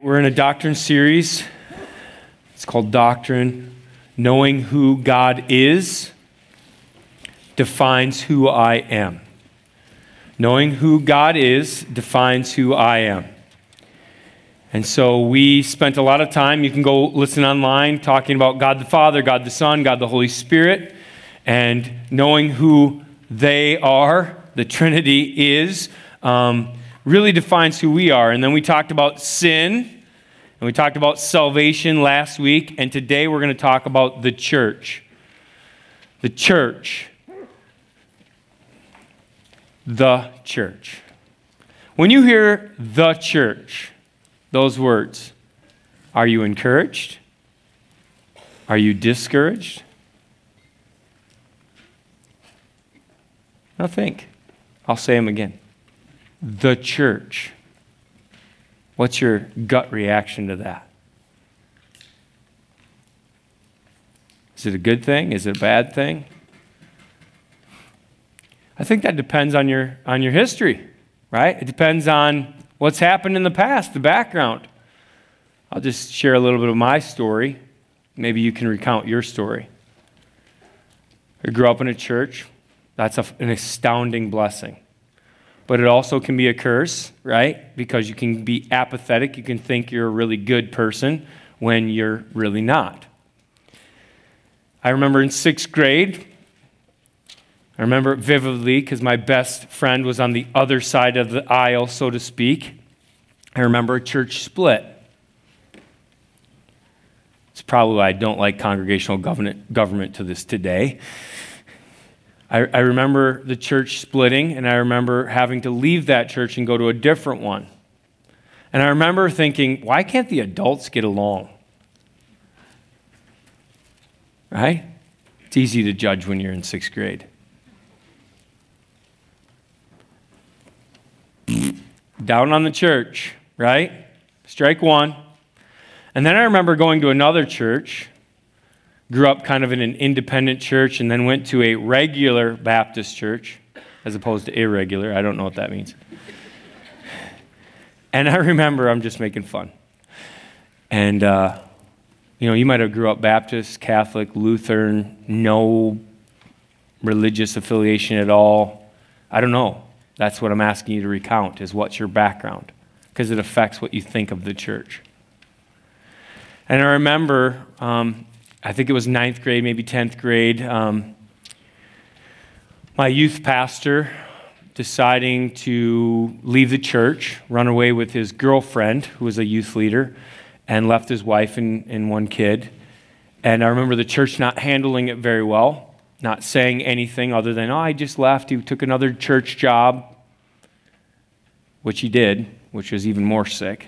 We're in a doctrine series. It's called Doctrine. Knowing who God is defines who I am. Knowing who God is defines who I am. And so we spent a lot of time, you can go listen online, talking about God the Father, God the Son, God the Holy Spirit, and knowing who they are, the Trinity is. Um, really defines who we are. And then we talked about sin, and we talked about salvation last week, and today we're going to talk about the church. The church. The church. When you hear the church, those words, are you encouraged? Are you discouraged? Now think. I'll say them again the church. What's your gut reaction to that? Is it a good thing? Is it a bad thing? I think that depends on your, on your history, right? It depends on what's happened in the past, the background. I'll just share a little bit of my story. Maybe you can recount your story. I grew up in a church. That's a, an astounding blessing but it also can be a curse, right? Because you can be apathetic. You can think you're a really good person when you're really not. I remember in sixth grade, I remember it vividly because my best friend was on the other side of the aisle, so to speak. I remember a church split. It's probably why I don't like congregational government, government to this today. I, I remember the church splitting, and I remember having to leave that church and go to a different one. And I remember thinking, why can't the adults get along? Right? It's easy to judge when you're in sixth grade. Down on the church, right? Strike one. And then I remember going to another church grew up kind of in an independent church and then went to a regular Baptist church as opposed to irregular. I don't know what that means. And I remember, I'm just making fun. And, uh, you know, you might have grew up Baptist, Catholic, Lutheran, no religious affiliation at all. I don't know. That's what I'm asking you to recount is what's your background because it affects what you think of the church. And I remember um, I think it was ninth grade, maybe 10th grade. Um, my youth pastor deciding to leave the church, run away with his girlfriend, who was a youth leader, and left his wife and, and one kid. And I remember the church not handling it very well, not saying anything other than, oh, I just left. He took another church job, which he did, which was even more sick.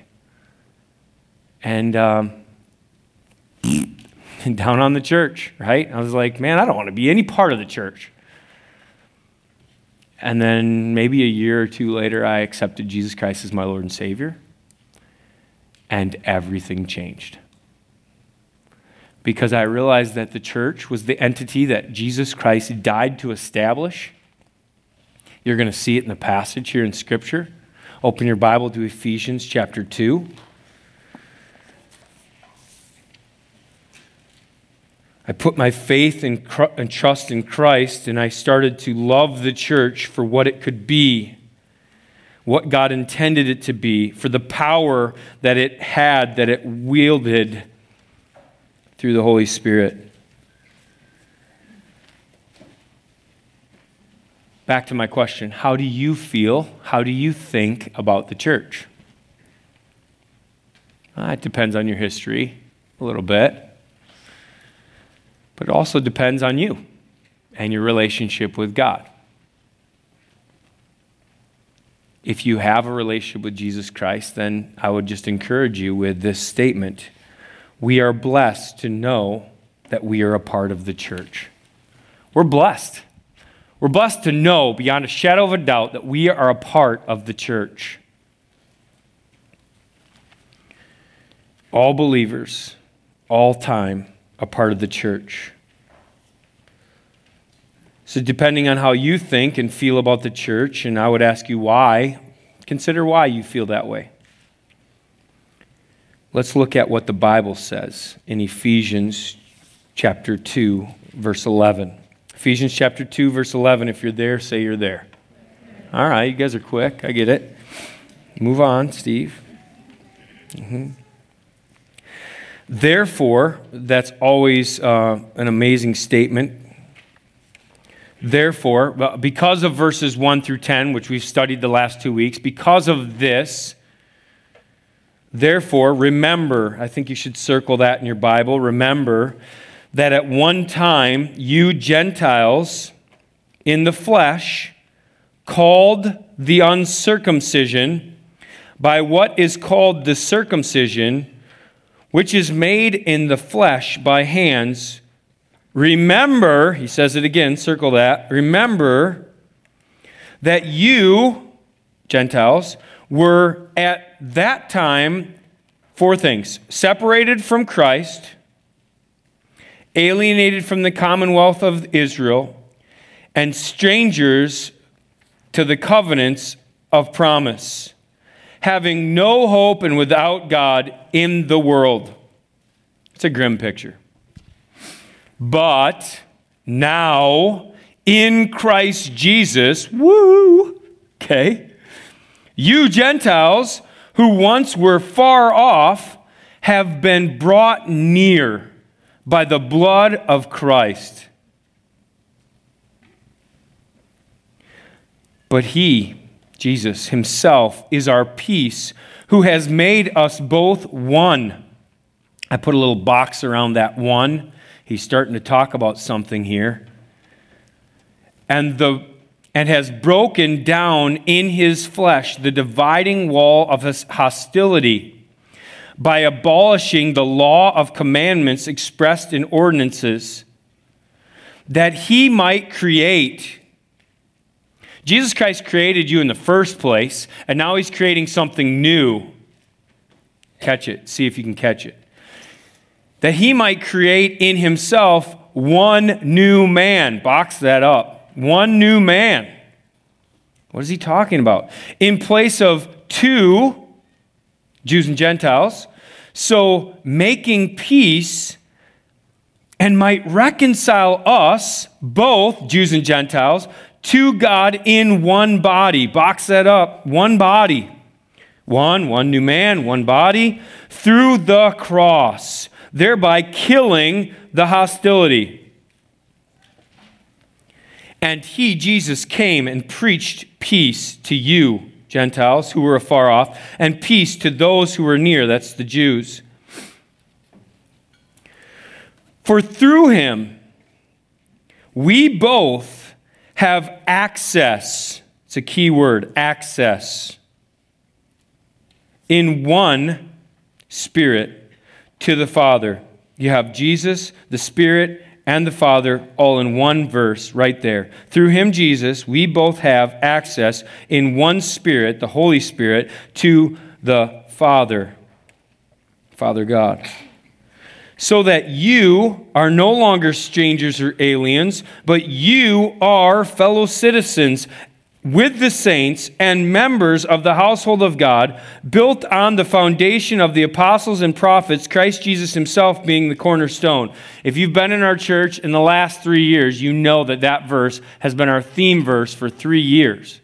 And um, down on the church, right? I was like, man, I don't want to be any part of the church. And then maybe a year or two later, I accepted Jesus Christ as my Lord and Savior, and everything changed. Because I realized that the church was the entity that Jesus Christ died to establish. You're going to see it in the passage here in Scripture. Open your Bible to Ephesians chapter 2. I put my faith and, trust in Christ, and I started to love the church for what it could be, what God intended it to be, for the power that it had, that it wielded through the Holy Spirit. Back to my question How do you feel? How do you think about the church? Uh, it depends on your history a little bit but it also depends on you and your relationship with God. If you have a relationship with Jesus Christ, then I would just encourage you with this statement We are blessed to know that we are a part of the church. We're blessed. We're blessed to know beyond a shadow of a doubt that we are a part of the church. All believers, all time, a part of the church. So, depending on how you think and feel about the church, and I would ask you why, consider why you feel that way. let's look at what the Bible says in Ephesians chapter 2, verse 11. Ephesians chapter 2, verse 11. If you're there, say you're there. All right, you guys are quick. I get it. Move on, Steve. Mm-hmm. Therefore, that's always uh, an amazing statement. Therefore, because of verses 1 through 10, which we've studied the last two weeks, because of this, therefore, remember, I think you should circle that in your Bible. Remember that at one time, you Gentiles in the flesh, called the uncircumcision by what is called the circumcision, which is made in the flesh by hands. Remember, he says it again, circle that. Remember that you, Gentiles, were at that time four things separated from Christ, alienated from the commonwealth of Israel, and strangers to the covenants of promise, having no hope and without God in the world. It's a grim picture. But now, in Christ Jesus, woo, okay, you Gentiles who once were far off have been brought near by the blood of Christ. But he, Jesus himself, is our peace, who has made us both one. I put a little box around that one. He's starting to talk about something here. And the and has broken down in his flesh the dividing wall of hostility by abolishing the law of commandments expressed in ordinances, that he might create Jesus Christ created you in the first place, and now he's creating something new. Catch it. See if you can catch it. That he might create in himself one new man. Box that up. One new man. What is he talking about? In place of two, Jews and Gentiles, so making peace and might reconcile us, both Jews and Gentiles, to God in one body. Box that up. One body. One, one new man, one body, through the cross, thereby killing the hostility. And he, Jesus, came and preached peace to you, Gentiles, who were afar off, and peace to those who were near. That's the Jews. For through him, we both have access. It's a key word access. In one Spirit to the Father. You have Jesus, the Spirit, and the Father all in one verse right there. Through him, Jesus, we both have access in one Spirit, the Holy Spirit, to the Father, Father God so that you are no longer strangers or aliens, but you are fellow citizens with the saints and members of the household of God, built on the foundation of the apostles and prophets, Christ Jesus himself being the cornerstone. If you've been in our church in the last three years, you know that that verse has been our theme verse for three years,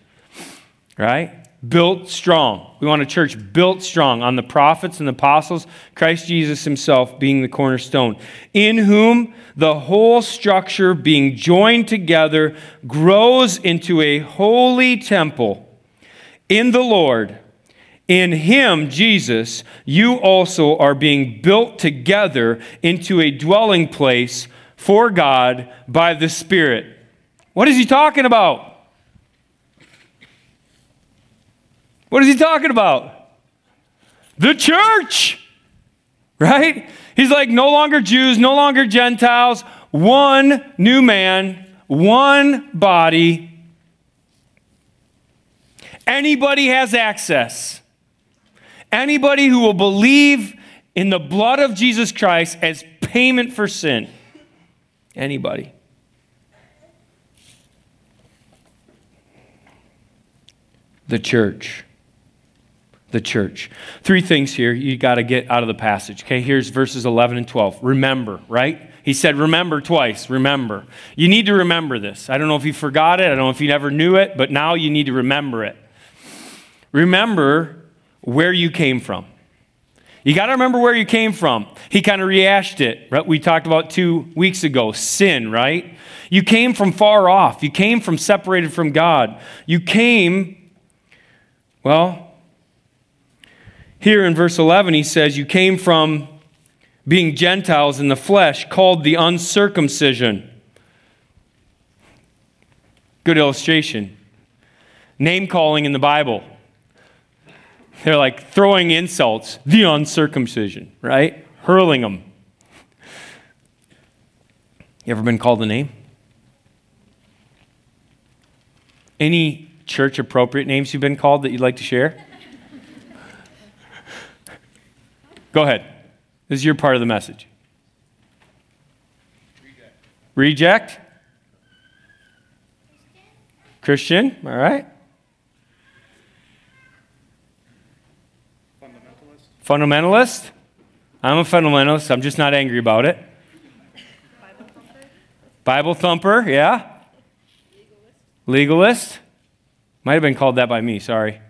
right? Built strong. We want a church built strong on the prophets and the apostles, Christ Jesus himself being the cornerstone, in whom the whole structure being joined together grows into a holy temple in the Lord. In him, Jesus, you also are being built together into a dwelling place for God by the Spirit. What is he talking about? What is he talking about? The church, right? He's like, no longer Jews, no longer Gentiles, one new man, one body. Anybody has access. Anybody who will believe in the blood of Jesus Christ as payment for sin. Anybody. The church the church. Three things here you got to get out of the passage. Okay, here's verses 11 and 12. Remember, right? He said, Remember twice. Remember. You need to remember this. I don't know if you forgot it, I don't know if you never knew it, but now you need to remember it. Remember where you came from. You got to remember where you came from. He kind of rehashed it. Right? We talked about two weeks ago sin, right? You came from far off. You came from separated from God. You came, well, here in verse 11, he says, You came from being Gentiles in the flesh, called the uncircumcision. Good illustration. Name calling in the Bible. They're like throwing insults, the uncircumcision, right? Hurling them. You ever been called a name? Any church appropriate names you've been called that you'd like to share? Go ahead. This is your part of the message. Reject. Reject? Christian, all right. Fundamentalist. Fundamentalist. I'm a fundamentalist. I'm just not angry about it. Bible thumper. Bible thumper, yeah. Legalist. Legalist. Might have been called that by me, sorry.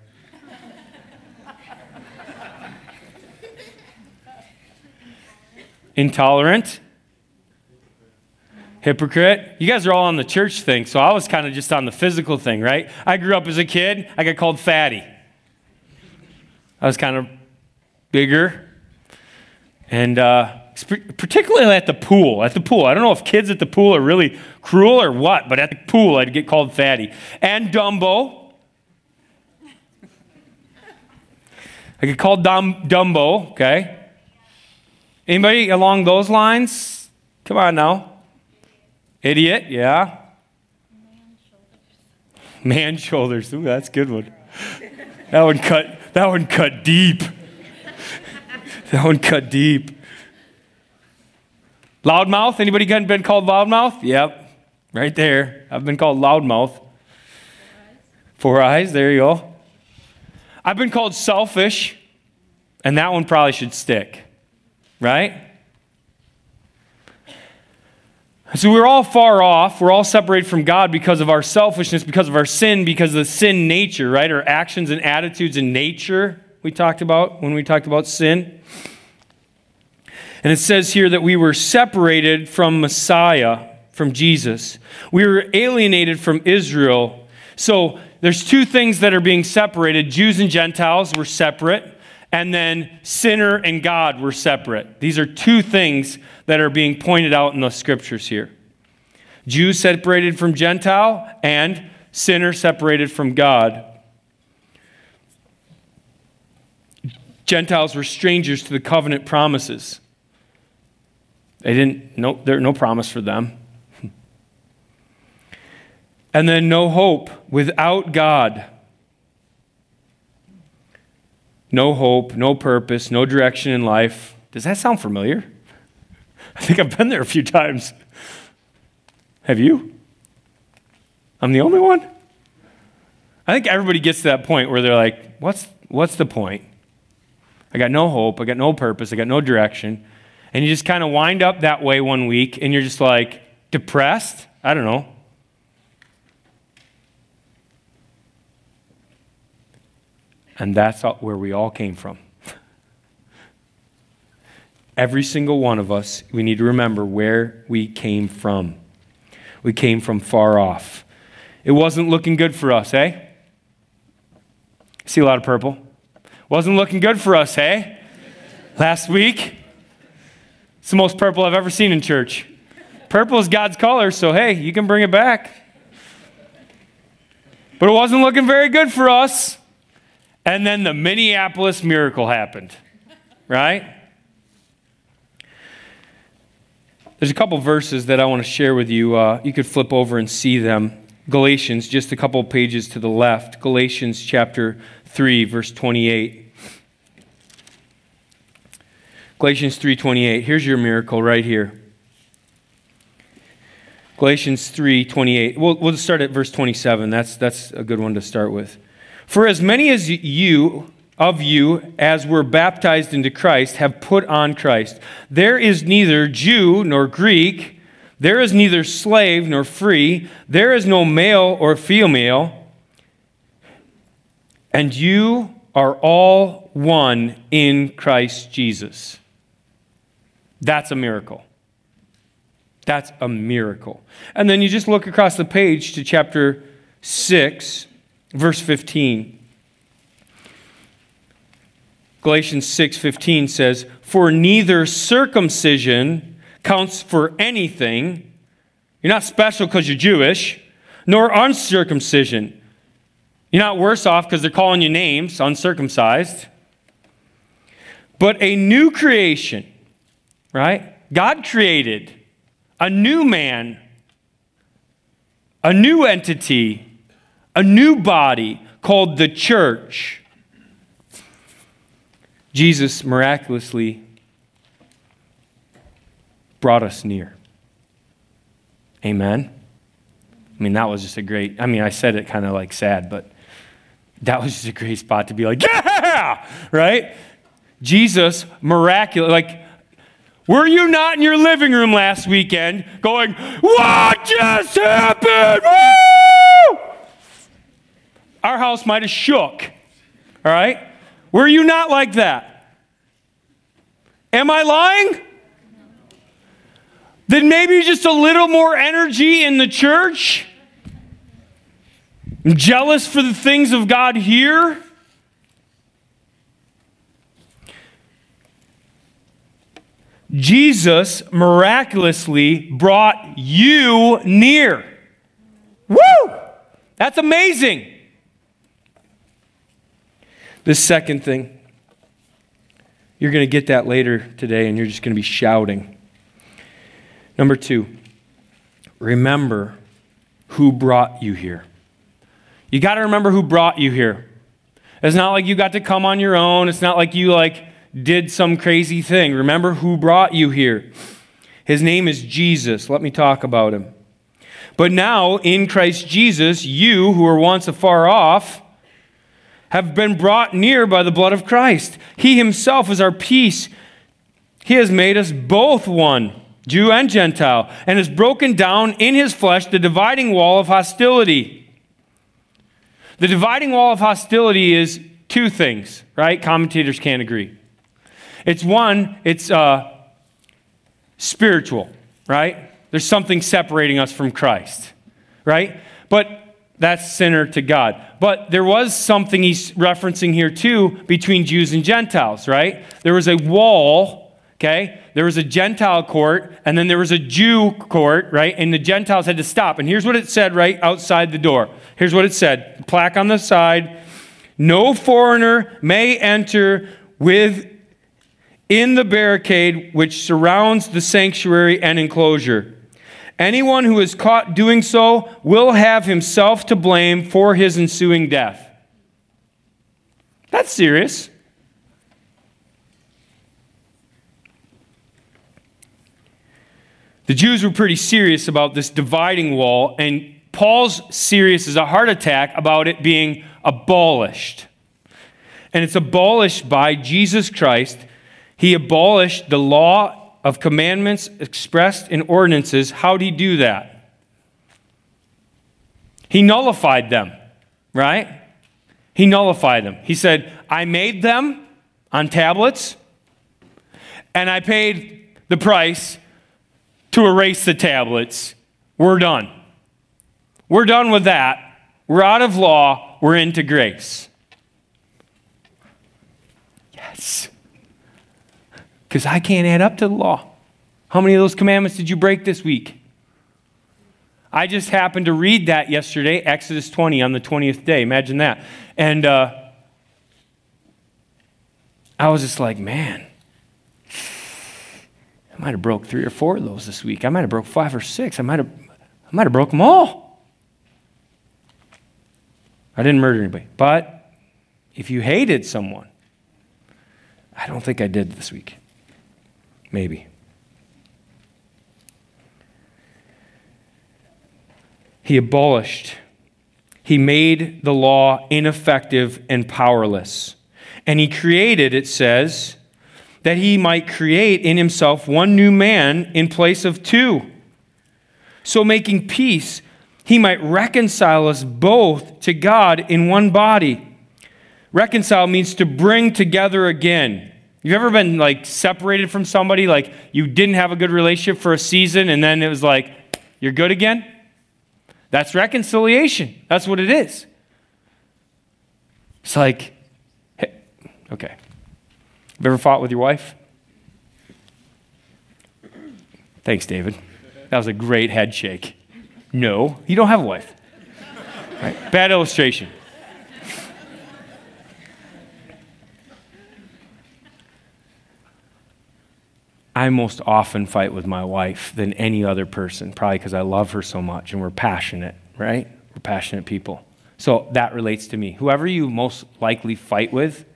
Intolerant, hypocrite. You guys are all on the church thing, so I was kind of just on the physical thing, right? I grew up as a kid, I got called fatty. I was kind of bigger. And uh, particularly at the pool. At the pool. I don't know if kids at the pool are really cruel or what, but at the pool, I'd get called fatty. And Dumbo. I get called Dum- Dumbo, okay? Anybody along those lines? Come on now. Idiot, yeah. Man shoulders. Ooh, that's a good one. That one cut that one cut deep. that one cut deep. Loudmouth? Anybody been called loudmouth? Yep. Right there. I've been called loudmouth. Four eyes. Four eyes, there you go. I've been called selfish, and that one probably should stick right? So we're all far off. We're all separated from God because of our selfishness, because of our sin, because of the sin nature, right? Our actions and attitudes and nature we talked about when we talked about sin. And it says here that we were separated from Messiah, from Jesus. We were alienated from Israel. So there's two things that are being separated Jews and Gentiles were separate and then sinner and God were separate. These are two things that are being pointed out in the scriptures here Jews separated from Gentile, and sinner separated from God. Gentiles were strangers to the covenant promises. They didn't, no, there no promise for them. And then no hope without God. No hope, no purpose, no direction in life. Does that sound familiar? I think I've been there a few times. Have you? I'm the only one? I think everybody gets to that point where they're like, what's, what's the point? I got no hope, I got no purpose, I got no direction. And you just kind of wind up that way one week and you're just like depressed. I don't know. And that's where we all came from. Every single one of us, we need to remember where we came from. We came from far off. It wasn't looking good for us, eh? See a lot of purple. Wasn't looking good for us, eh? Last week. It's the most purple I've ever seen in church. Purple is God's color, so hey, you can bring it back. But it wasn't looking very good for us. And then the Minneapolis miracle happened, right? There's a couple verses that I want to share with you. Uh, you could flip over and see them. Galatians, just a couple pages to the left. Galatians chapter 3, verse 28. Galatians 3:28. Here's your miracle right here. Galatians 3:28. We'll, we'll start at verse 27. That's, that's a good one to start with. For as many as you, of you, as were baptized into Christ, have put on Christ. There is neither Jew nor Greek, there is neither slave nor free, there is no male or female, and you are all one in Christ Jesus. That's a miracle. That's a miracle. And then you just look across the page to chapter 6, verse 15. Galatians 6:15 says, "For neither circumcision counts for anything. You're not special because you're Jewish, nor uncircumcision. You're not worse off because they're calling you names, uncircumcised. But a new creation, right? God created a new man, a new entity, a new body called the church. Jesus miraculously brought us near. Amen. I mean, that was just a great, I mean, I said it kind of like sad, but that was just a great spot to be like, yeah, right? Jesus miraculous, like, were you not in your living room last weekend going, What just happened? Our house might have shook. All right? Were you not like that? Am I lying? Then maybe just a little more energy in the church? Jealous for the things of God here? Jesus miraculously brought you near. Woo! That's amazing. The second thing, you're going to get that later today and you're just going to be shouting. Number two, remember who brought you here. You got to remember who brought you here. It's not like you got to come on your own. It's not like you like did some crazy thing. Remember who brought you here. His name is Jesus. Let me talk about him. But now, in Christ Jesus, you who were once afar off have been brought near by the blood of Christ. He himself is our peace. He has made us both one, Jew and Gentile, and has broken down in his flesh the dividing wall of hostility. The dividing wall of hostility is two things, right? Commentators can't agree. It's one, it's uh, spiritual, right? There's something separating us from Christ, right? But that's sinner to God. But there was something he's referencing here too between Jews and Gentiles, right? There was a wall, okay? There was a Gentile court, and then there was a Jew court, right? And the Gentiles had to stop. And here's what it said right outside the door. Here's what it said plaque on the side No foreigner may enter with in the barricade which surrounds the sanctuary and enclosure. Anyone who is caught doing so will have himself to blame for his ensuing death. That's serious. The Jews were pretty serious about this dividing wall, and Paul's serious as a heart attack about it being abolished. And it's abolished by Jesus Christ he abolished the law of commandments expressed in ordinances. How'd he do that? He nullified them, right? He nullified them. He said, I made them on tablets, and I paid the price to erase the tablets. We're done. We're done with that. We're out of law. We're into grace. Yes because I can't add up to the law. How many of those commandments did you break this week? I just happened to read that yesterday, Exodus 20 on the 20th day. Imagine that. And uh, I was just like, man, I might have broke three or four of those this week. I might have broke five or six. I might have, I might have broke them all. I didn't murder anybody. But if you hated someone, I don't think I did this week. Maybe. He abolished, he made the law ineffective and powerless. And he created, it says, that he might create in himself one new man in place of two. So, making peace, he might reconcile us both to God in one body. Reconcile means to bring together again. You've ever been like separated from somebody, like you didn't have a good relationship for a season, and then it was like, you're good again? That's reconciliation. That's what it is. It's like, hey, okay. Have ever fought with your wife? Thanks, David. That was a great head shake. No, you don't have a wife. Right? Bad illustration. I most often fight with my wife than any other person, probably because I love her so much and we're passionate, right? We're passionate people. So that relates to me. Whoever you most likely fight with,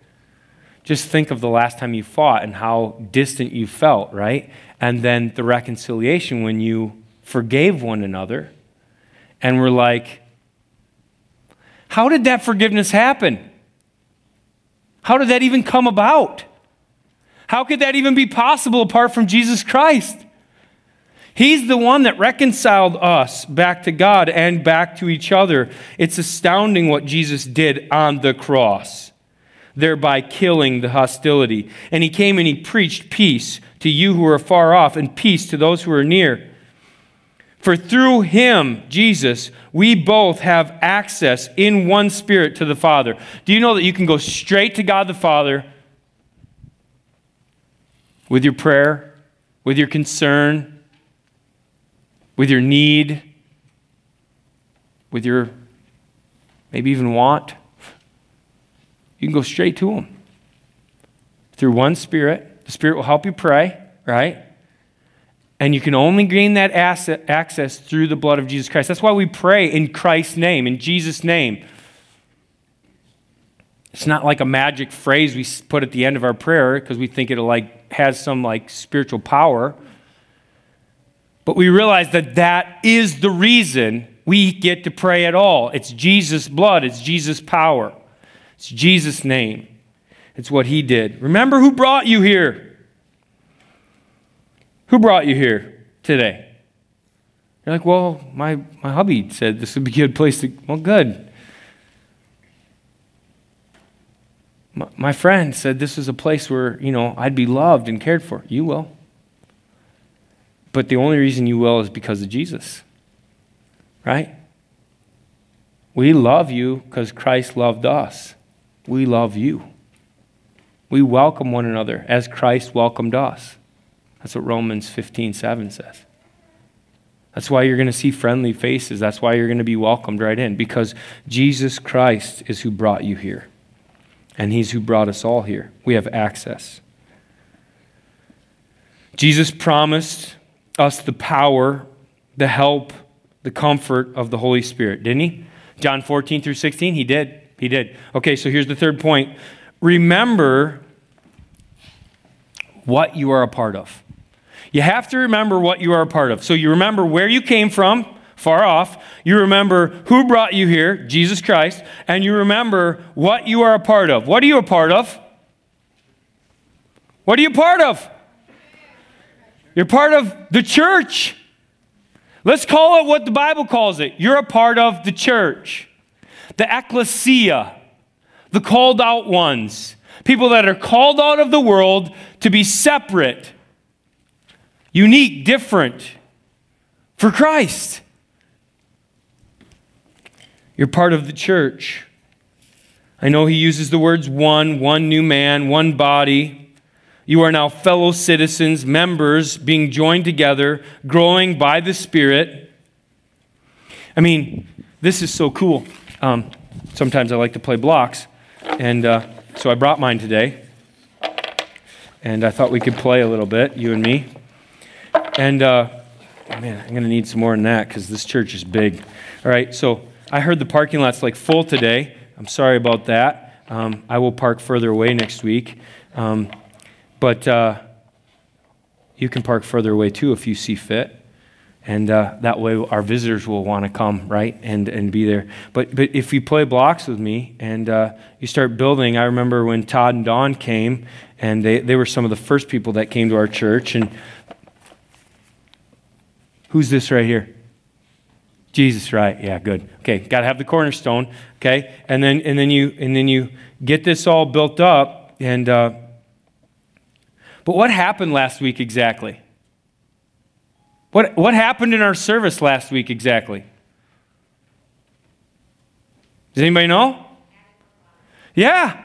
just think of the last time you fought and how distant you felt, right? And then the reconciliation when you forgave one another and were like, how did that forgiveness happen? How did that even come about? How could that even be possible apart from Jesus Christ? He's the one that reconciled us back to God and back to each other. It's astounding what Jesus did on the cross, thereby killing the hostility. And he came and he preached peace to you who are far off and peace to those who are near. For through him, Jesus, we both have access in one spirit to the Father. Do you know that you can go straight to God the Father with your prayer, with your concern, with your need, with your maybe even want. You can go straight to Him through one Spirit. The Spirit will help you pray, right? And you can only gain that access through the blood of Jesus Christ. That's why we pray in Christ's name, in Jesus' name. It's not like a magic phrase we put at the end of our prayer because we think it'll like has some like spiritual power. But we realize that that is the reason we get to pray at all. It's Jesus' blood, it's Jesus' power, it's Jesus' name. It's what he did. Remember who brought you here? Who brought you here today? You're like, well, my, my hubby said this would be a good place to. Well, good. My friend said this is a place where, you know, I'd be loved and cared for. You will. But the only reason you will is because of Jesus. Right? We love you because Christ loved us. We love you. We welcome one another as Christ welcomed us. That's what Romans 15 7 says. That's why you're going to see friendly faces. That's why you're going to be welcomed right in, because Jesus Christ is who brought you here and He's who brought us all here. We have access. Jesus promised us the power, the help, the comfort of the Holy Spirit, didn't He? John 14 through 16, He did. He did. Okay, so here's the third point. Remember what you are a part of. You have to remember what you are a part of. So you remember where you came from far off. You remember who brought you here, Jesus Christ, and you remember what you are a part of. What are you a part of? What are you part of? You're part of the church. Let's call it what the Bible calls it. You're a part of the church, the ecclesia, the called out ones, people that are called out of the world to be separate, unique, different for Christ. You're part of the church. I know he uses the words one, one new man, one body. You are now fellow citizens, members, being joined together, growing by the Spirit. I mean, this is so cool. Um, sometimes I like to play blocks, and uh, so I brought mine today. And I thought we could play a little bit, you and me. And uh, man, I'm going to need some more than that because this church is big. All right, so I heard the parking lot's like full today. I'm sorry about that. Um, I will park further away next week. Um, but uh, you can park further away too if you see fit. And uh, that way our visitors will want to come, right, and, and be there. But, but if you play blocks with me and uh, you start building, I remember when Todd and Dawn came, and they, they were some of the first people that came to our church. And who's this right here? Jesus, right? Yeah, good. Okay, got to have the cornerstone. Okay, and then and then you and then you get this all built up. And uh, but what happened last week exactly? What, what happened in our service last week exactly? Does anybody know? Yeah.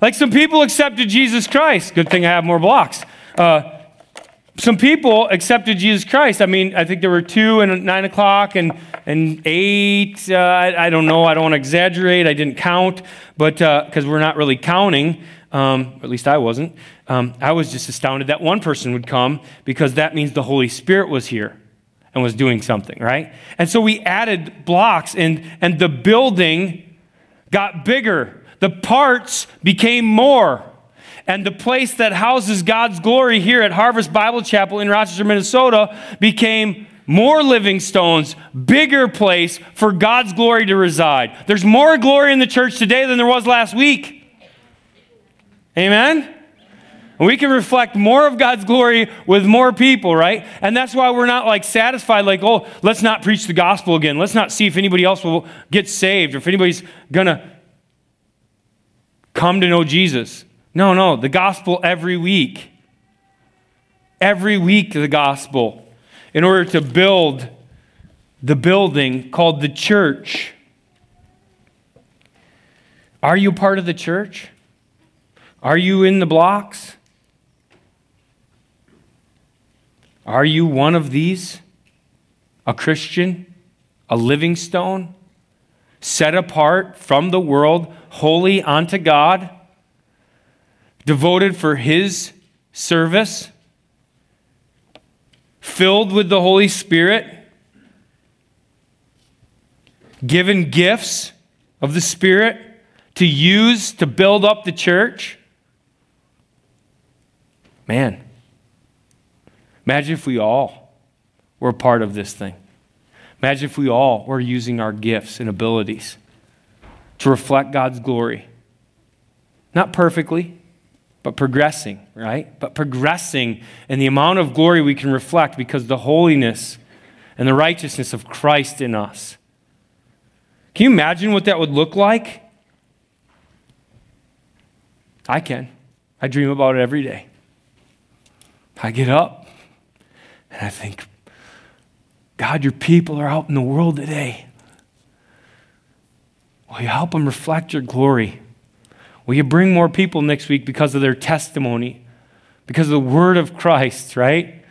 Like some people accepted Jesus Christ. Good thing I have more blocks. Uh, some people accepted Jesus Christ. I mean, I think there were two and nine o'clock and, and eight. Uh, I, I, don't know. I don't want to exaggerate. I didn't count, but because uh, we're not really counting, um, at least I wasn't. Um, I was just astounded that one person would come because that means the Holy Spirit was here and was doing something, right? And so we added blocks, and, and the building got bigger. The parts became more. And the place that houses God's glory here at Harvest Bible Chapel in Rochester, Minnesota became more living stones, bigger place for God's glory to reside. There's more glory in the church today than there was last week. Amen? We can reflect more of God's glory with more people, right? And that's why we're not like satisfied, like, oh, let's not preach the gospel again. Let's not see if anybody else will get saved or if anybody's going to come to know Jesus. No, no, the gospel every week. Every week, the gospel, in order to build the building called the church. Are you part of the church? Are you in the blocks? Are you one of these? A Christian? A living stone? Set apart from the world, holy unto God? Devoted for His service? Filled with the Holy Spirit? Given gifts of the Spirit to use to build up the church? Man, imagine if we all were part of this thing. Imagine if we all were using our gifts and abilities to reflect God's glory. Not perfectly, but progressing, right? But progressing in the amount of glory we can reflect because the holiness and the righteousness of Christ in us. Can you imagine what that would look like? I can. I dream about it every day. I get up and I think, God, your people are out in the world today. Will you help them reflect your glory? Will you bring more people next week because of their testimony, because of the word of Christ, right?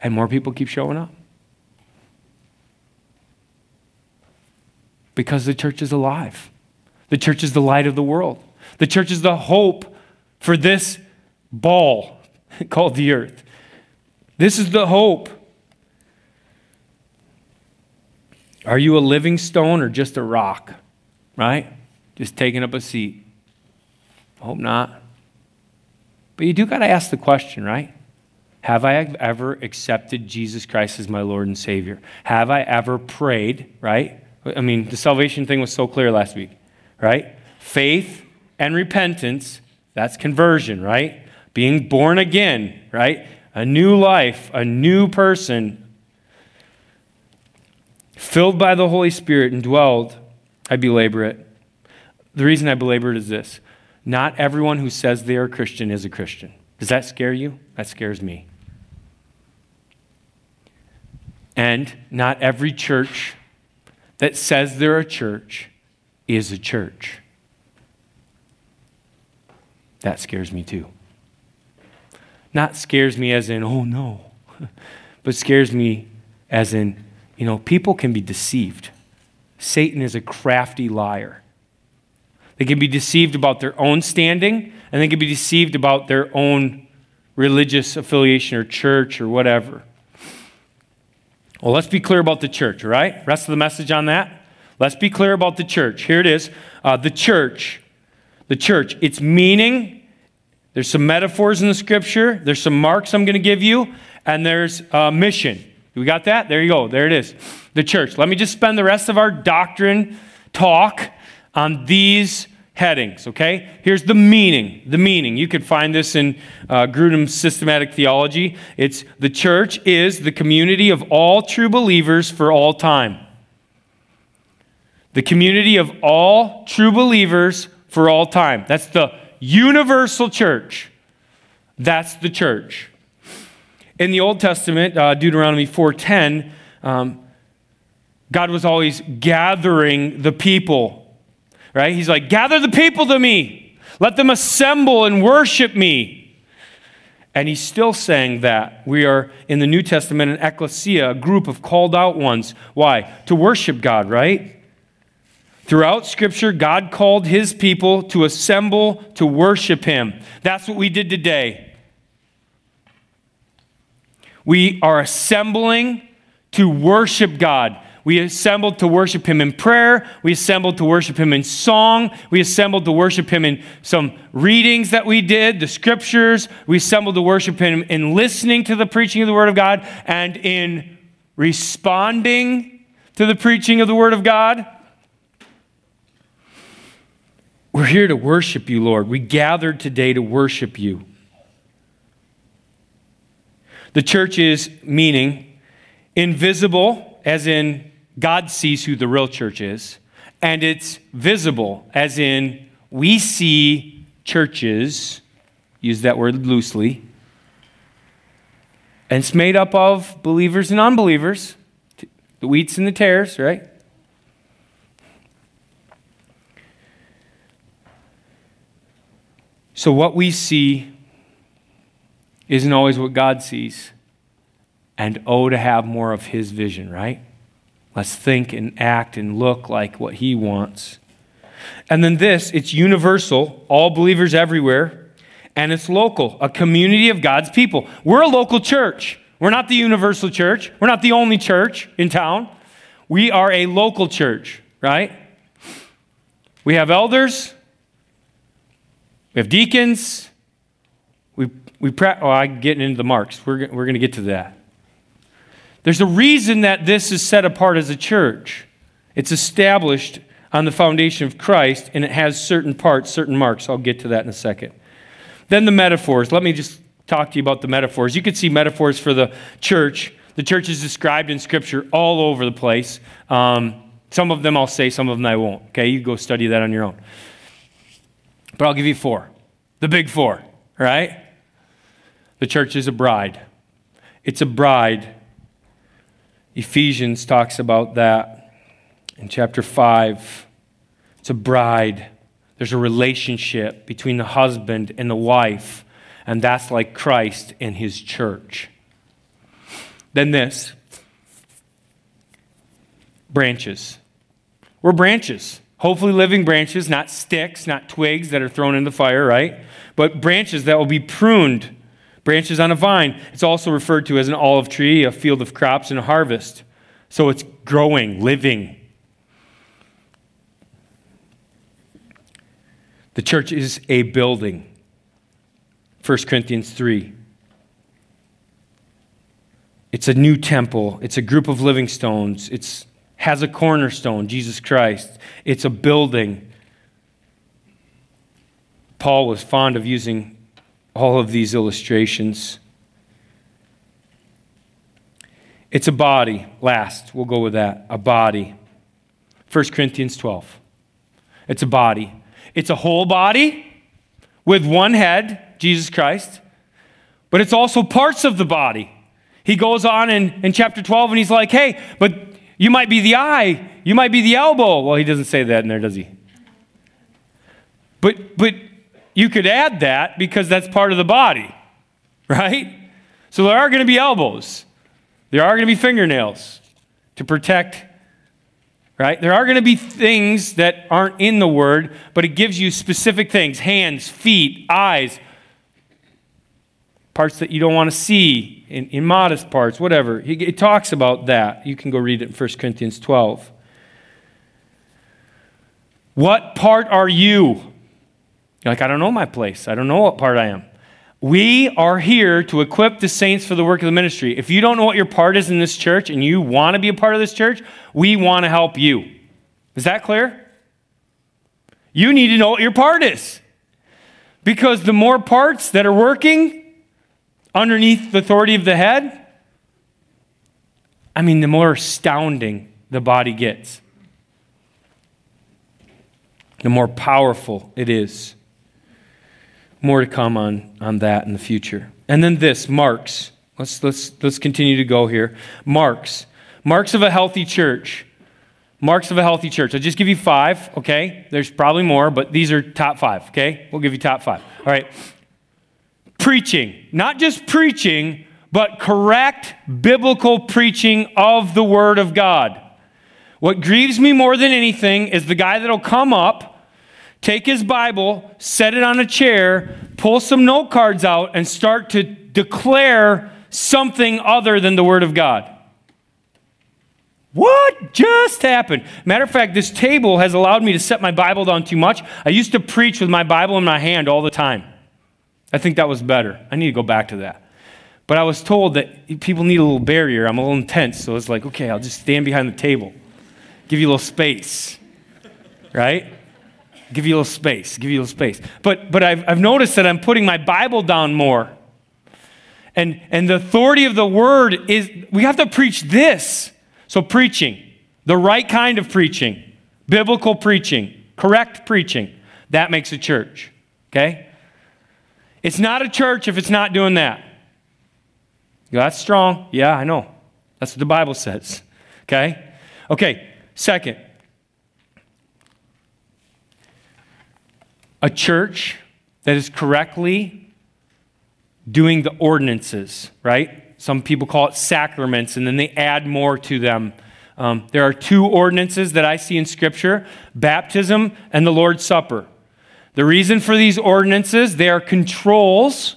And more people keep showing up. Because the church is alive. The church is the light of the world. The church is the hope for this ball called the earth. This is the hope. Are you a living stone or just a rock? Right? Just taking up a seat. I hope not. But you do got to ask the question, right? Have I ever accepted Jesus Christ as my Lord and Savior? Have I ever prayed, right? I mean, the salvation thing was so clear last week, right? Faith and repentance that's conversion, right? Being born again, right? A new life, a new person, filled by the Holy Spirit and dwelled. I belabor it. The reason I belabor it is this not everyone who says they are a Christian is a Christian. Does that scare you? That scares me. And not every church that says they're a church is a church. That scares me too. Not scares me as in, oh no, but scares me as in, you know, people can be deceived. Satan is a crafty liar. They can be deceived about their own standing, and they can be deceived about their own religious affiliation or church or whatever. Well, let's be clear about the church, right? Rest of the message on that? Let's be clear about the church. Here it is. Uh, the church the church, its meaning There's some metaphors in the scripture, there's some marks I'm going to give you, and there's a mission. We got that? There you go. There it is. The church. Let me just spend the rest of our doctrine talk on these headings, okay? Here's the meaning. The meaning. You could find this in uh, Grudem's systematic theology. It's the church is the community of all true believers for all time. The community of all true believers for all time. That's the universal church. That's the church. In the Old Testament, uh, Deuteronomy 4:10, um, God was always gathering the people, right? He's like, gather the people to me. Let them assemble and worship me. And he's still saying that. We are in the New Testament an ecclesia, a group of called out ones. Why? To worship God, right? Throughout Scripture, God called his people to assemble to worship him. That's what we did today. We are assembling to worship God. We assembled to worship Him in prayer. We assembled to worship Him in song. We assembled to worship Him in some readings that we did, the scriptures. We assembled to worship Him in listening to the preaching of the Word of God and in responding to the preaching of the Word of God. We're here to worship you, Lord. We gathered today to worship you. The church is meaning invisible, as in God sees who the real church is, and it's visible, as in we see churches, use that word loosely, and it's made up of believers and unbelievers, the wheats and the tares, right? So, what we see isn't always what God sees. And oh, to have more of His vision, right? Let's think and act and look like what He wants. And then this it's universal, all believers everywhere, and it's local, a community of God's people. We're a local church. We're not the universal church, we're not the only church in town. We are a local church, right? We have elders, we have deacons, we, pra- oh, I'm getting into the marks. We're, we're going to get to that. There's a reason that this is set apart as a church. It's established on the foundation of Christ, and it has certain parts, certain marks. I'll get to that in a second. Then the metaphors. Let me just talk to you about the metaphors. You could see metaphors for the church. The church is described in Scripture all over the place. Um, some of them I'll say, some of them I won't. Okay, you go study that on your own. But I'll give you four. The big four, right? The church is a bride. It's a bride Ephesians talks about that in chapter 5. It's a bride. There's a relationship between the husband and the wife, and that's like Christ and his church. Then this branches. We're branches. Hopefully, living branches, not sticks, not twigs that are thrown in the fire, right? But branches that will be pruned Branches on a vine. It's also referred to as an olive tree, a field of crops, and a harvest. So it's growing, living. The church is a building. 1 Corinthians 3. It's a new temple. It's a group of living stones. It has a cornerstone, Jesus Christ. It's a building. Paul was fond of using all of these illustrations. It's a body. Last, we'll go with that. A body. 1 Corinthians 12. It's a body. It's a whole body with one head, Jesus Christ, but it's also parts of the body. He goes on in, in chapter 12 and he's like, hey, but you might be the eye, you might be the elbow. Well, he doesn't say that in there, does he? But, but you could add that because that's part of the body, right? So there are going to be elbows, there are going to be fingernails to protect, right? There are going to be things that aren't in the word, but it gives you specific things hands, feet, eyes, parts that you don't want to see, in, in modest parts, whatever. It talks about that. You can go read it in 1 Corinthians 12. What part are you? You're like, I don't know my place. I don't know what part I am. We are here to equip the saints for the work of the ministry. If you don't know what your part is in this church and you want to be a part of this church, we want to help you. Is that clear? You need to know what your part is. Because the more parts that are working underneath the authority of the head, I mean, the more astounding the body gets, the more powerful it is. More to come on, on that in the future. And then this, marks. Let's, let's, let's continue to go here. Marks. Marks of a healthy church. Marks of a healthy church. I'll just give you five, okay? There's probably more, but these are top five, okay? We'll give you top five. All right. Preaching. Not just preaching, but correct biblical preaching of the Word of God. What grieves me more than anything is the guy that'll come up, take his Bible, set it on a chair, pull some note cards out, and start to declare something other than the Word of God. What just happened? Matter of fact, this table has allowed me to set my Bible down too much. I used to preach with my Bible in my hand all the time. I think that was better. I need to go back to that. But I was told that people need a little barrier. I'm a little intense, so it's like, okay, I'll just stand behind the table, give you a little space, right? Give you a little space, give you a little space. But, but I've, I've noticed that I'm putting my Bible down more. And, and the authority of the word is, we have to preach this. So, preaching, the right kind of preaching, biblical preaching, correct preaching, that makes a church. Okay? It's not a church if it's not doing that. That's strong. Yeah, I know. That's what the Bible says. Okay? Okay, second. A church that is correctly doing the ordinances, right? Some people call it sacraments, and then they add more to them. Um, there are two ordinances that I see in Scripture baptism and the Lord's Supper. The reason for these ordinances, they are controls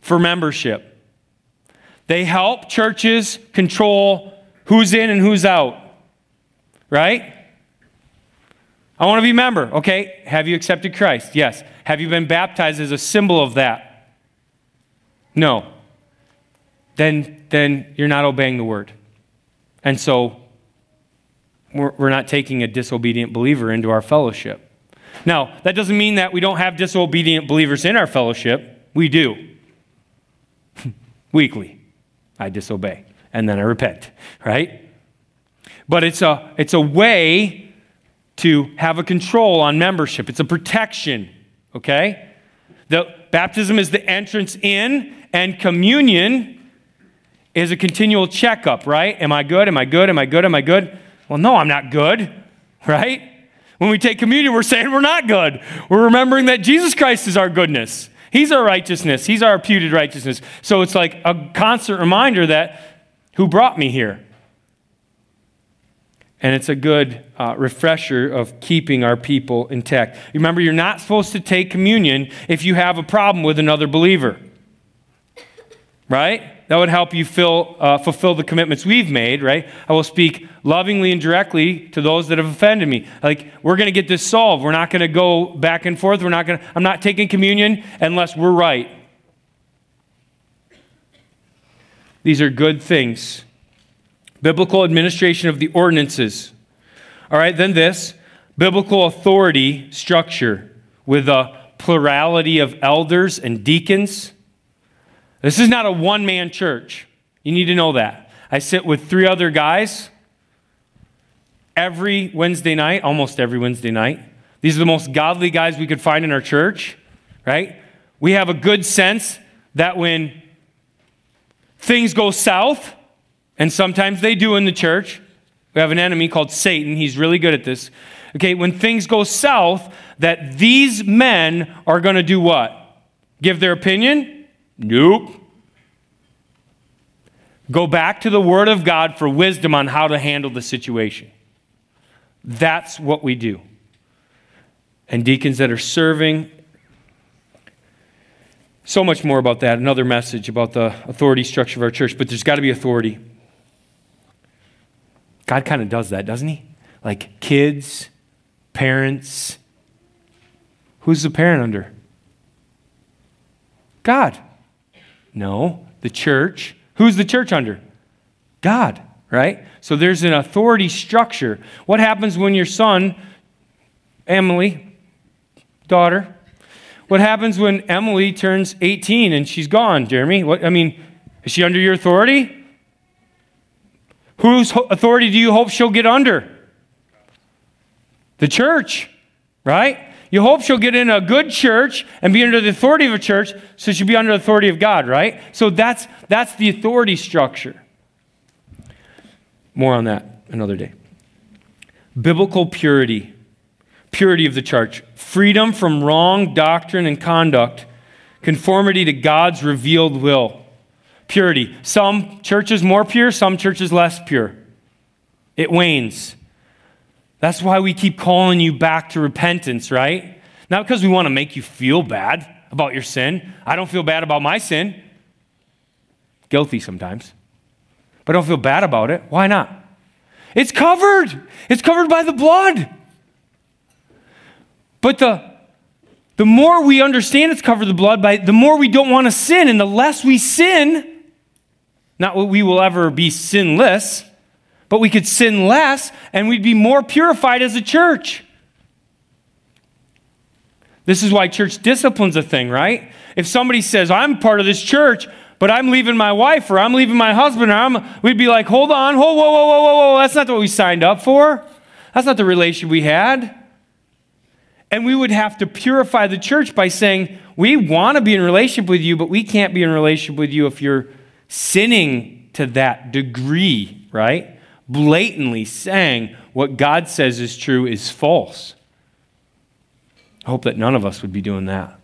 for membership. They help churches control who's in and who's out. Right? I want to be a member. Okay, have you accepted Christ? Yes. Have you been baptized as a symbol of that? No then, then you're not obeying the word. And so we're, we're not taking a disobedient believer into our fellowship. Now, that doesn't mean that we don't have disobedient believers in our fellowship. We do. Weekly, I disobey, and then I repent, right? But it's a, it's a way to have a control on membership, it's a protection, okay? The baptism is the entrance in, and communion is a continual checkup, right? Am I good? Am I good? Am I good? Am I good? Well, no, I'm not good, right? When we take communion, we're saying we're not good. We're remembering that Jesus Christ is our goodness. He's our righteousness. He's our imputed righteousness. So it's like a constant reminder that who brought me here? And it's a good uh, refresher of keeping our people intact. Remember, you're not supposed to take communion if you have a problem with another believer. Right? That would help you fill, uh, fulfill the commitments we've made, right? I will speak lovingly and directly to those that have offended me. Like, we're going to get this solved. We're not going to go back and forth. We're not going to, I'm not taking communion unless we're right. These are good things. Biblical administration of the ordinances. All right, then this biblical authority structure with a plurality of elders and deacons this is not a one man church. You need to know that. I sit with three other guys every Wednesday night, almost every Wednesday night. These are the most godly guys we could find in our church, right? We have a good sense that when things go south, and sometimes they do in the church, we have an enemy called Satan. He's really good at this. Okay, when things go south, that these men are going to do what? Give their opinion? Nope. Go back to the Word of God for wisdom on how to handle the situation. That's what we do. And deacons that are serving, so much more about that. Another message about the authority structure of our church, but there's got to be authority. God kind of does that, doesn't He? Like kids, parents, Who's the parent under? God. No, the church. Who's the church under? God, right? So there's an authority structure. What happens when your son, Emily, daughter, what happens when Emily turns 18 and she's gone, Jeremy? What, I mean, is she under your authority? Whose authority do you hope she'll get under? The church, right? You hope she'll get in a good church and be under the authority of a church, so she'll be under the authority of God, right? So that's, that's the authority structure. More on that another day. Biblical purity, purity of the church, freedom from wrong doctrine and conduct, conformity to God's revealed will. Purity. Some churches more pure, some churches less pure. It wanes. That's why we keep calling you back to repentance, right? Not because we want to make you feel bad about your sin. I don't feel bad about my sin. Guilty sometimes. But I don't feel bad about it. Why not? It's covered. It's covered by the blood. But the the more we understand it's covered the blood by the more we don't want to sin and the less we sin not that we will ever be sinless, but we could sin less and we'd be more purified as a church. This is why church discipline's a thing, right? If somebody says, I'm part of this church, but I'm leaving my wife or I'm leaving my husband, or I'm, we'd be like, hold on, whoa, whoa, whoa, whoa, whoa, whoa, that's not what we signed up for. That's not the relation we had. And we would have to purify the church by saying, we want to be in relationship with you, but we can't be in relationship with you if you're sinning to that degree, right? Blatantly saying what God says is true is false. I hope that none of us would be doing that.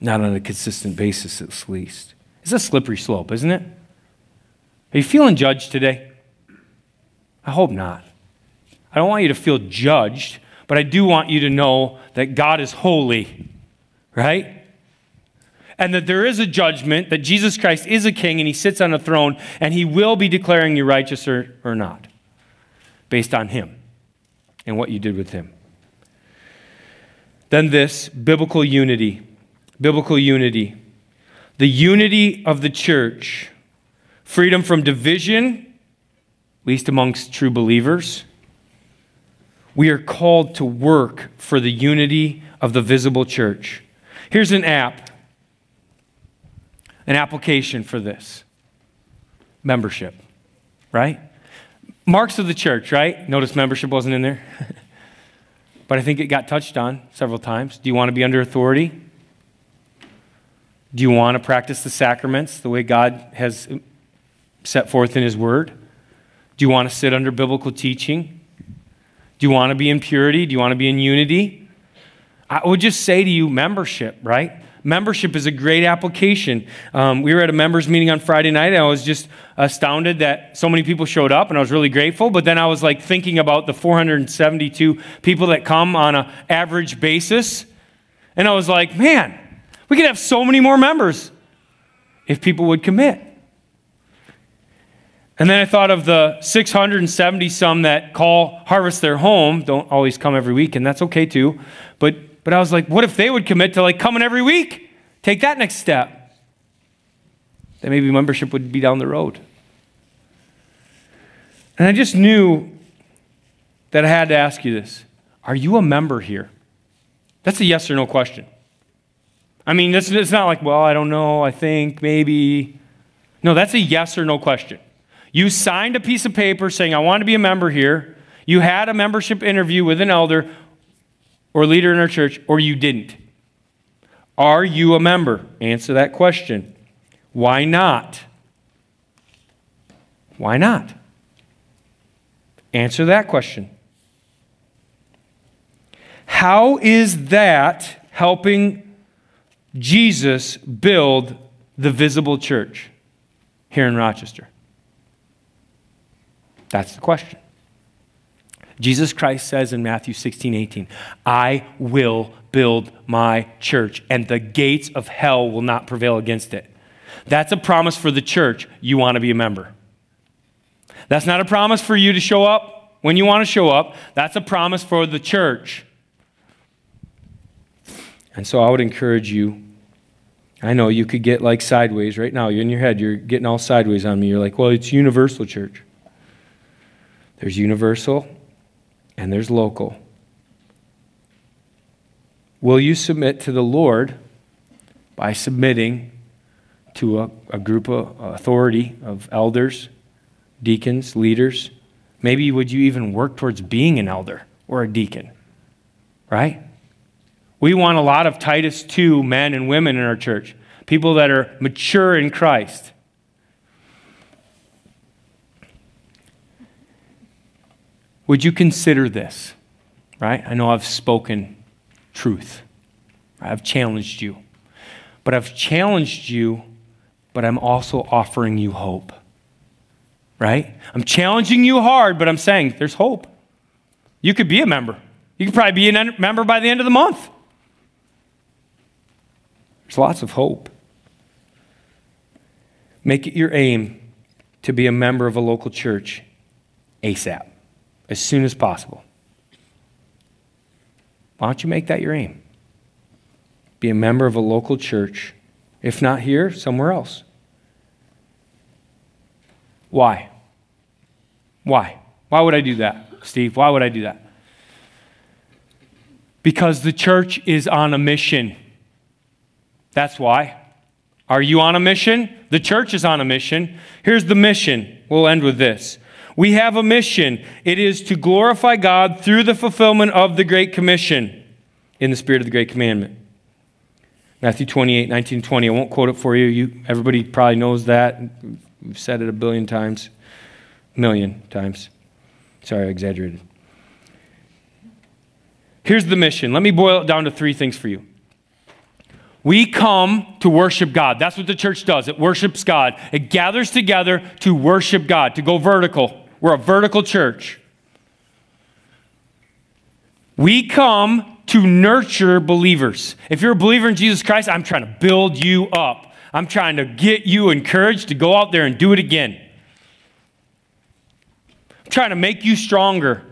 Not on a consistent basis, at least. It's a slippery slope, isn't it? Are you feeling judged today? I hope not. I don't want you to feel judged, but I do want you to know that God is holy, right? And that there is a judgment, that Jesus Christ is a king and he sits on a throne, and he will be declaring you righteous or, or not, based on him and what you did with him. Then, this biblical unity. Biblical unity. The unity of the church, freedom from division, at least amongst true believers. We are called to work for the unity of the visible church. Here's an app an application for this membership, right? Marks of the church, right? Notice membership wasn't in there. but I think it got touched on several times. Do you want to be under authority? Do you want to practice the sacraments the way God has set forth in His Word? Do you want to sit under biblical teaching? Do you want to be in purity? Do you want to be in unity? I would just say to you, membership, right? Membership is a great application. Um, we were at a members meeting on Friday night, and I was just astounded that so many people showed up, and I was really grateful. But then I was like thinking about the 472 people that come on an average basis, and I was like, man, we could have so many more members if people would commit. And then I thought of the 670 some that call harvest their home, don't always come every week, and that's okay too. But but I was like, what if they would commit to like coming every week? Take that next step. Then maybe membership would be down the road. And I just knew that I had to ask you this Are you a member here? That's a yes or no question. I mean, this, it's not like, well, I don't know, I think, maybe. No, that's a yes or no question. You signed a piece of paper saying, I want to be a member here. You had a membership interview with an elder or leader in our church, or you didn't. Are you a member? Answer that question. Why not? Why not? Answer that question. How is that helping Jesus build the visible church here in Rochester? That's the question. Jesus Christ says in Matthew 16, 18, I will build my church, and the gates of hell will not prevail against it. That's a promise for the church. You want to be a member. That's not a promise for you to show up when you want to show up. That's a promise for the church. And so I would encourage you. I know you could get like sideways right now. You're in your head, you're getting all sideways on me. You're like, well, it's universal church. There's universal and there's local. Will you submit to the Lord by submitting to a, a group of authority of elders, deacons, leaders? Maybe would you even work towards being an elder or a deacon? Right? We want a lot of Titus 2 men and women in our church, people that are mature in Christ. Would you consider this? Right? I know I've spoken truth. I've challenged you. But I've challenged you, but I'm also offering you hope. Right? I'm challenging you hard, but I'm saying there's hope. You could be a member. You could probably be a member by the end of the month. There's lots of hope. Make it your aim to be a member of a local church ASAP, as soon as possible. Why don't you make that your aim? Be a member of a local church, if not here, somewhere else. Why? Why? Why would I do that, Steve? Why would I do that? Because the church is on a mission. That's why. Are you on a mission? The church is on a mission. Here's the mission. We'll end with this. We have a mission. It is to glorify God through the fulfillment of the Great Commission in the spirit of the Great Commandment. Matthew 28, 19, 20. I won't quote it for you. you everybody probably knows that. We've said it a billion times, million times. Sorry, I exaggerated. Here's the mission. Let me boil it down to three things for you. We come to worship God. That's what the church does. It worships God. It gathers together to worship God, to go vertical. We're a vertical church. We come to nurture believers. If you're a believer in Jesus Christ, I'm trying to build you up. I'm trying to get you encouraged to go out there and do it again. I'm trying to make you stronger.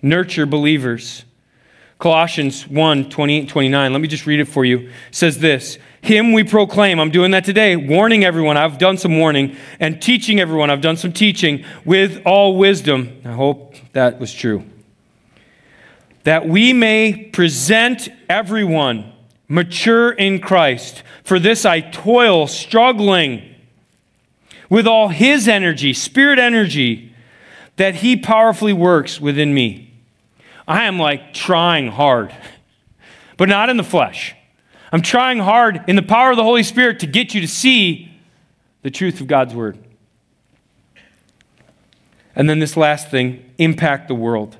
Nurture believers. Colossians 1 28 29. Let me just read it for you. It says this Him we proclaim. I'm doing that today, warning everyone. I've done some warning, and teaching everyone. I've done some teaching with all wisdom. I hope that was true. That we may present everyone mature in Christ. For this I toil, struggling with all His energy, spirit energy, that He powerfully works within me. I am like trying hard, but not in the flesh. I'm trying hard in the power of the Holy Spirit to get you to see the truth of God's Word. And then this last thing impact the world.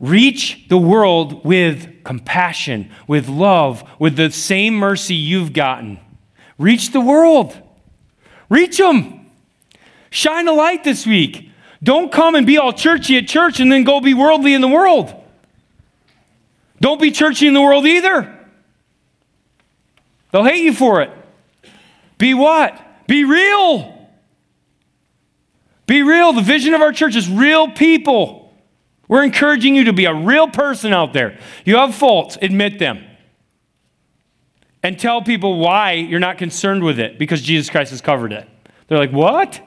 Reach the world with compassion, with love, with the same mercy you've gotten. Reach the world. Reach them. Shine a light this week. Don't come and be all churchy at church and then go be worldly in the world. Don't be churchy in the world either. They'll hate you for it. Be what? Be real. Be real. The vision of our church is real people. We're encouraging you to be a real person out there. You have faults, admit them. And tell people why you're not concerned with it because Jesus Christ has covered it. They're like, What?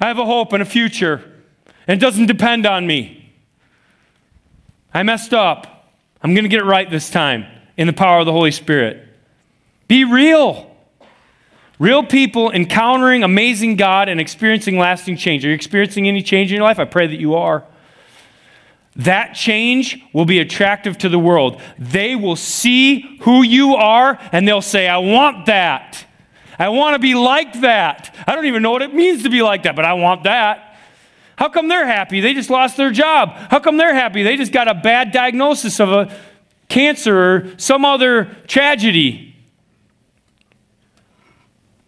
I have a hope and a future, and it doesn't depend on me. I messed up. I'm going to get it right this time in the power of the Holy Spirit. Be real. Real people encountering amazing God and experiencing lasting change. Are you experiencing any change in your life? I pray that you are. That change will be attractive to the world. They will see who you are and they'll say, I want that. I want to be like that. I don't even know what it means to be like that, but I want that. How come they're happy? They just lost their job. How come they're happy? They just got a bad diagnosis of a cancer or some other tragedy.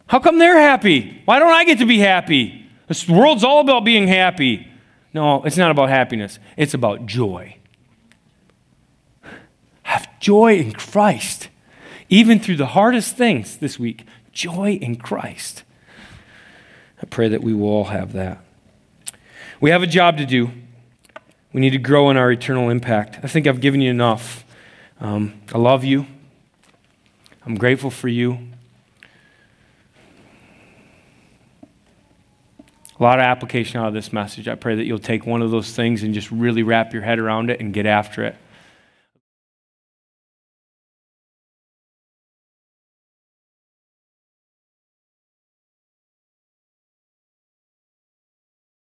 How come they're happy? Why don't I get to be happy? This world's all about being happy. No, it's not about happiness, it's about joy. Have joy in Christ, even through the hardest things this week joy in Christ. I pray that we will all have that. We have a job to do. We need to grow in our eternal impact. I think I've given you enough. Um, I love you. I'm grateful for you. A lot of application out of this message. I pray that you'll take one of those things and just really wrap your head around it and get after it.